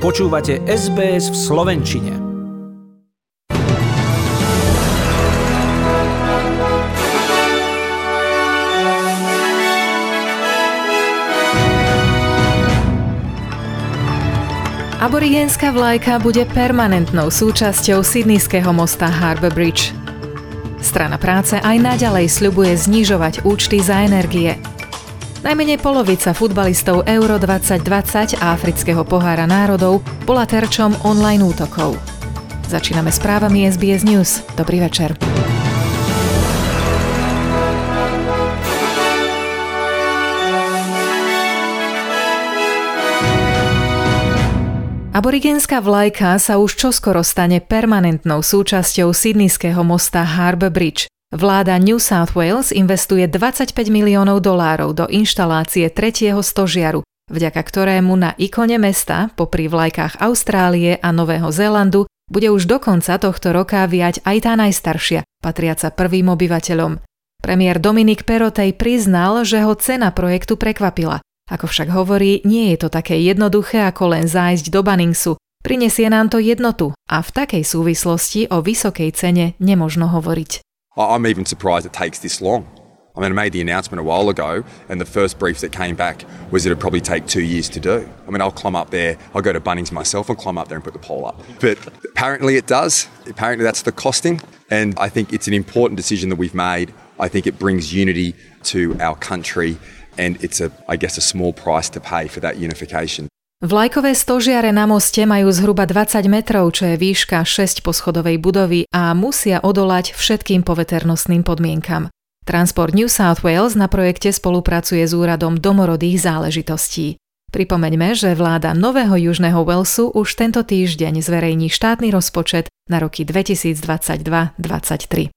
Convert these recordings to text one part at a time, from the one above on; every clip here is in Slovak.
Počúvate SBS v Slovenčine. Aborigénska vlajka bude permanentnou súčasťou sydneyského mosta Harbour Bridge. Strana práce aj naďalej sľubuje znižovať účty za energie. Najmenej polovica futbalistov Euro 2020 a Afrického pohára národov bola terčom online útokov. Začíname správami SBS News. Dobrý večer. Aborigenská vlajka sa už čoskoro stane permanentnou súčasťou sydneyského mosta Harbour Bridge. Vláda New South Wales investuje 25 miliónov dolárov do inštalácie tretieho stožiaru, vďaka ktorému na ikone mesta, popri vlajkách Austrálie a Nového Zélandu, bude už do konca tohto roka viať aj tá najstaršia, patriaca prvým obyvateľom. Premiér Dominik Perotej priznal, že ho cena projektu prekvapila. Ako však hovorí, nie je to také jednoduché ako len zájsť do Banningsu. Prinesie nám to jednotu a v takej súvislosti o vysokej cene nemožno hovoriť. I'm even surprised it takes this long. I mean, I made the announcement a while ago, and the first brief that came back was it'd probably take two years to do. I mean, I'll climb up there, I'll go to Bunnings myself and climb up there and put the pole up. But apparently it does. Apparently that's the costing. And I think it's an important decision that we've made. I think it brings unity to our country, and it's a, I guess, a small price to pay for that unification. Vlajkové stožiare na moste majú zhruba 20 metrov, čo je výška 6 poschodovej budovy a musia odolať všetkým poveternostným podmienkam. Transport New South Wales na projekte spolupracuje s úradom domorodých záležitostí. Pripomeňme, že vláda Nového Južného Walesu už tento týždeň zverejní štátny rozpočet na roky 2022-2023.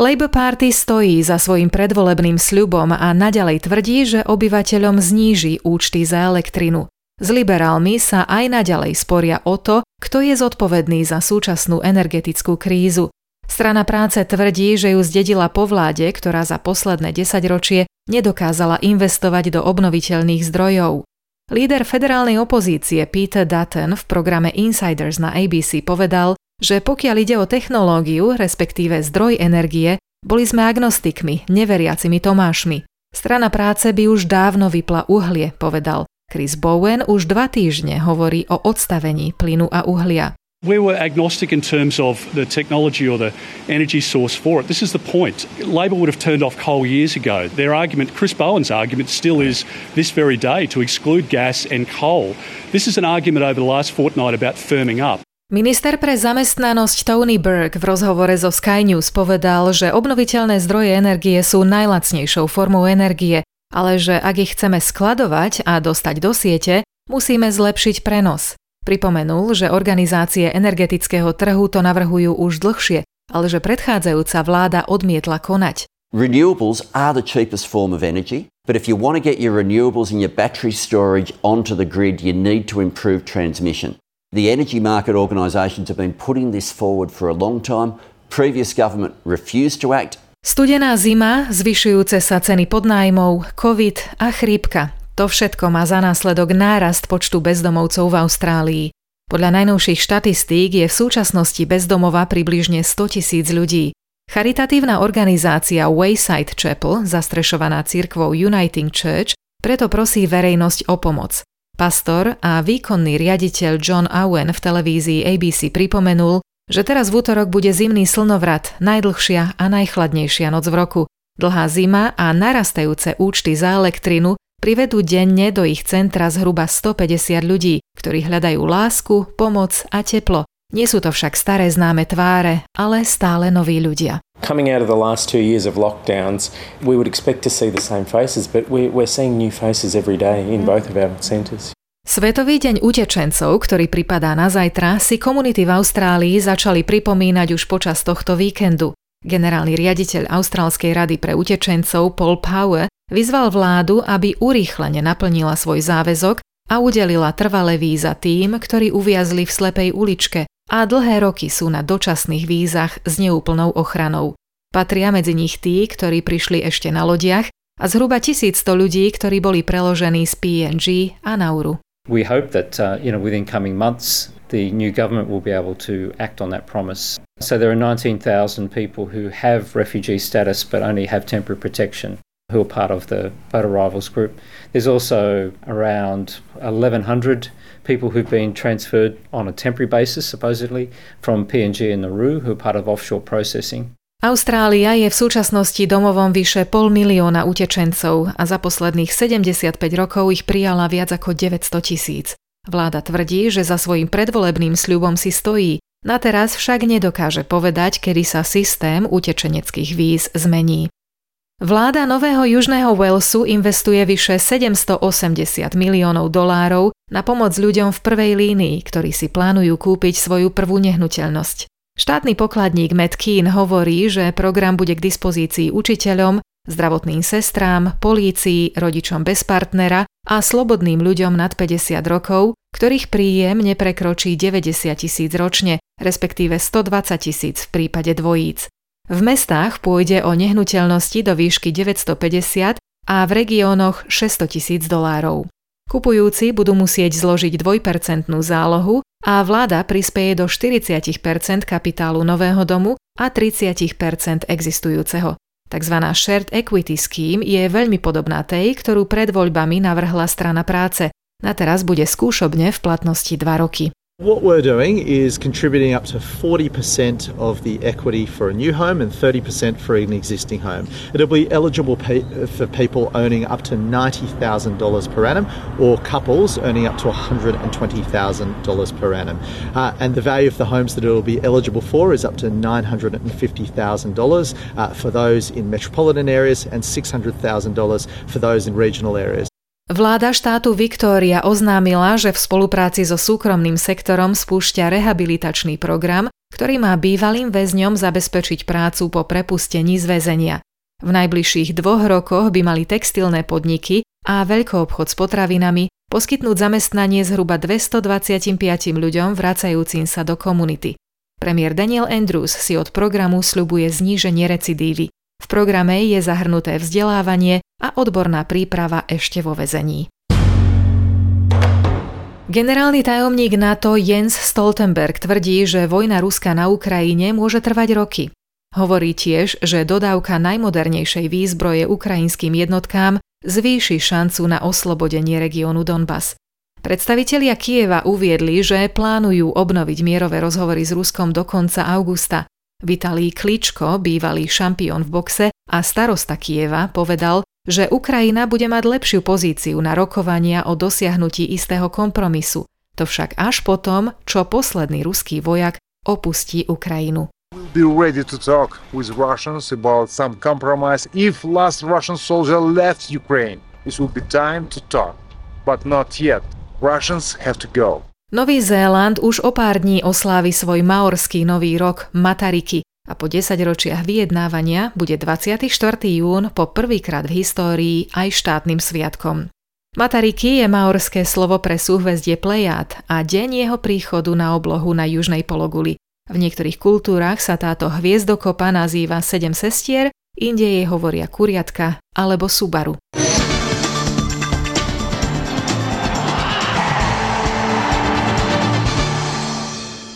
Labour Party stojí za svojim predvolebným sľubom a naďalej tvrdí, že obyvateľom zníži účty za elektrinu. S liberálmi sa aj naďalej sporia o to, kto je zodpovedný za súčasnú energetickú krízu. Strana práce tvrdí, že ju zdedila po vláde, ktorá za posledné desaťročie nedokázala investovať do obnoviteľných zdrojov. Líder federálnej opozície Peter Dutton v programe Insiders na ABC povedal, že pokiaľ ide o technológiu, respektíve zdroj energie, boli sme agnostikmi, neveriacimi Tomášmi. Strana práce by už dávno vypla uhlie, povedal. Chris Bowen už dva týždne hovorí o odstavení plynu a uhlia. We were agnostic in terms of the technology or the energy source for it. This is the point. Labor would have turned off coal years ago. Their argument, Chris Bowen's argument, still is this very day to exclude gas and coal. This is an argument over the last fortnight about firming up. Minister pre zamestnanosť Tony Burke v rozhovore so Sky News povedal, že obnoviteľné zdroje energie sú najlacnejšou formou energie ale že ak ich chceme skladovať a dostať do siete, musíme zlepšiť prenos. Pripomenul, že organizácie energetického trhu to navrhujú už dlhšie, ale že predchádzajúca vláda odmietla konať. Renewables are the cheapest form of energy, but if you want to get your renewables and your battery storage onto the grid, you need to improve transmission. The energy market organisations have been putting this forward for a long time. Previous government refused to act Studená zima, zvyšujúce sa ceny podnájmov, covid a chrípka. To všetko má za následok nárast počtu bezdomovcov v Austrálii. Podľa najnovších štatistík je v súčasnosti bezdomova približne 100 tisíc ľudí. Charitatívna organizácia Wayside Chapel, zastrešovaná cirkvou Uniting Church, preto prosí verejnosť o pomoc. Pastor a výkonný riaditeľ John Owen v televízii ABC pripomenul, že teraz v útorok bude zimný slnovrat, najdlhšia a najchladnejšia noc v roku. Dlhá zima a narastajúce účty za elektrinu privedú denne do ich centra zhruba 150 ľudí, ktorí hľadajú lásku, pomoc a teplo. Nie sú to však staré známe tváre, ale stále noví ľudia. Coming out of the last two years of lockdowns, we would expect to see the same faces, but we're, seeing new faces every day in both of our centres. Svetový deň utečencov, ktorý pripadá na zajtra, si komunity v Austrálii začali pripomínať už počas tohto víkendu. Generálny riaditeľ Austrálskej rady pre utečencov Paul Power vyzval vládu, aby urýchlene naplnila svoj záväzok a udelila trvalé víza tým, ktorí uviazli v slepej uličke a dlhé roky sú na dočasných vízach s neúplnou ochranou. Patria medzi nich tí, ktorí prišli ešte na lodiach a zhruba 1100 ľudí, ktorí boli preložení z PNG a Nauru. We hope that uh, you know within coming months the new government will be able to act on that promise. So there are 19,000 people who have refugee status but only have temporary protection who are part of the boat arrivals group. There's also around 1,100 people who've been transferred on a temporary basis, supposedly, from PNG and Nauru, who are part of offshore processing. Austrália je v súčasnosti domovom vyše pol milióna utečencov a za posledných 75 rokov ich prijala viac ako 900 tisíc. Vláda tvrdí, že za svojim predvolebným sľubom si stojí, na teraz však nedokáže povedať, kedy sa systém utečeneckých víz zmení. Vláda Nového Južného Walesu investuje vyše 780 miliónov dolárov na pomoc ľuďom v prvej línii, ktorí si plánujú kúpiť svoju prvú nehnuteľnosť. Štátny pokladník Keen hovorí, že program bude k dispozícii učiteľom, zdravotným sestrám, polícii, rodičom bez partnera a slobodným ľuďom nad 50 rokov, ktorých príjem neprekročí 90 tisíc ročne, respektíve 120 tisíc v prípade dvojíc. V mestách pôjde o nehnuteľnosti do výšky 950 a v regiónoch 600 tisíc dolárov. Kupujúci budú musieť zložiť dvojpercentnú zálohu a vláda prispieje do 40% kapitálu nového domu a 30% existujúceho. Takzvaná Shared Equity Scheme je veľmi podobná tej, ktorú pred voľbami navrhla strana práce. Na teraz bude skúšobne v platnosti 2 roky. What we're doing is contributing up to 40% of the equity for a new home and 30% for an existing home. It'll be eligible for people owning up to $90,000 per annum or couples earning up to $120,000 per annum. Uh, and the value of the homes that it'll be eligible for is up to $950,000 uh, for those in metropolitan areas and $600,000 for those in regional areas. Vláda štátu Viktória oznámila, že v spolupráci so súkromným sektorom spúšťa rehabilitačný program, ktorý má bývalým väzňom zabezpečiť prácu po prepustení z väzenia. V najbližších dvoch rokoch by mali textilné podniky a veľkoobchod s potravinami poskytnúť zamestnanie zhruba 225 ľuďom vracajúcim sa do komunity. Premiér Daniel Andrews si od programu sľubuje zníženie recidívy. V programe je zahrnuté vzdelávanie a odborná príprava ešte vo vezení. Generálny tajomník NATO Jens Stoltenberg tvrdí, že vojna Ruska na Ukrajine môže trvať roky. Hovorí tiež, že dodávka najmodernejšej výzbroje ukrajinským jednotkám zvýši šancu na oslobodenie regiónu Donbass. Predstavitelia Kieva uviedli, že plánujú obnoviť mierové rozhovory s Ruskom do konca augusta. Vitalí Kličko, bývalý šampión v boxe a starosta Kieva, povedal, že Ukrajina bude mať lepšiu pozíciu na rokovania o dosiahnutí istého kompromisu. To však až potom, čo posledný ruský vojak opustí Ukrajinu. be ready to talk with Russians about some compromise if last Russian soldier left Ukraine. It will be time to talk, but not yet. Russians have to go. Nový Zéland už o pár dní oslávi svoj maorský nový rok Matariki a po 10 ročiach vyjednávania bude 24. jún po prvýkrát v histórii aj štátnym sviatkom. Matariki je maorské slovo pre súhvezdie Plejad a deň jeho príchodu na oblohu na južnej pologuli. V niektorých kultúrach sa táto hviezdokopa nazýva Sedem sestier, inde jej hovoria kuriatka alebo Subaru.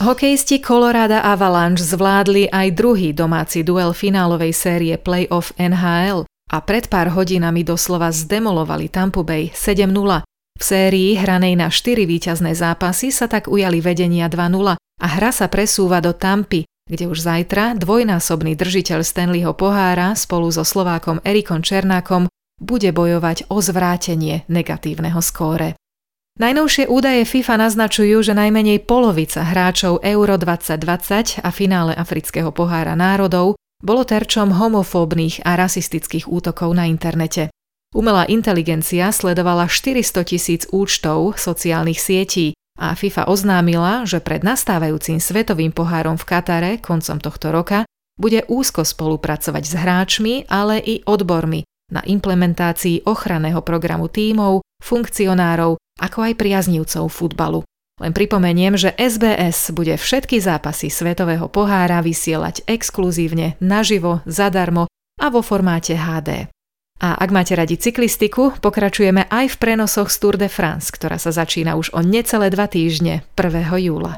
Hokejisti Colorado Avalanche zvládli aj druhý domáci duel finálovej série Playoff NHL a pred pár hodinami doslova zdemolovali Tampa Bay 7-0. V sérii hranej na 4 víťazné zápasy sa tak ujali vedenia 2-0 a hra sa presúva do Tampy, kde už zajtra dvojnásobný držiteľ Stanleyho pohára spolu so Slovákom Erikom Černákom bude bojovať o zvrátenie negatívneho skóre. Najnovšie údaje FIFA naznačujú, že najmenej polovica hráčov Euro 2020 a finále Afrického pohára národov bolo terčom homofóbnych a rasistických útokov na internete. Umelá inteligencia sledovala 400 tisíc účtov sociálnych sietí a FIFA oznámila, že pred nastávajúcim svetovým pohárom v Katare koncom tohto roka bude úzko spolupracovať s hráčmi, ale i odbormi na implementácii ochranného programu tímov, funkcionárov ako aj priaznívcov futbalu. Len pripomeniem, že SBS bude všetky zápasy Svetového pohára vysielať exkluzívne, naživo, zadarmo a vo formáte HD. A ak máte radi cyklistiku, pokračujeme aj v prenosoch z Tour de France, ktorá sa začína už o necelé dva týždne, 1. júla.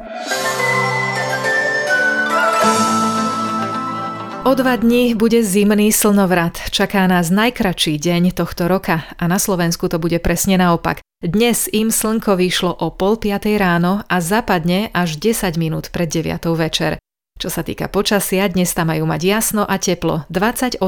O dva dní bude zimný slnovrat. Čaká nás najkračší deň tohto roka a na Slovensku to bude presne naopak. Dnes im slnko vyšlo o pol piatej ráno a zapadne až 10 minút pred 9 večer. Čo sa týka počasia, dnes tam majú mať jasno a teplo 28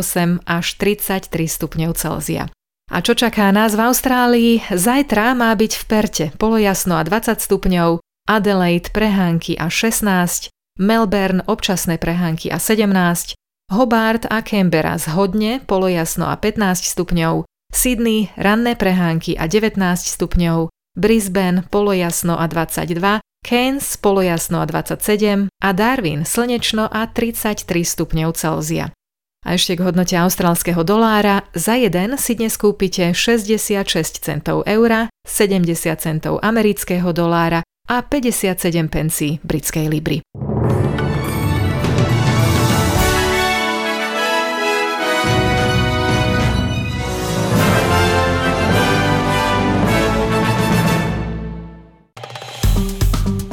až 33 stupňov Celzia. A čo čaká nás v Austrálii? Zajtra má byť v Perte polojasno a 20 stupňov, Adelaide prehánky a 16, Melbourne občasné prehánky a 17, Hobart a Canberra zhodne, polojasno a 15 stupňov, Sydney ranné prehánky a 19 stupňov, Brisbane polojasno a 22, Cairns polojasno a 27 a Darwin slnečno a 33 stupňov Celzia. A ešte k hodnote austrálskeho dolára, za jeden si dnes kúpite 66 centov eura, 70 centov amerického dolára a 57 pencí britskej libry.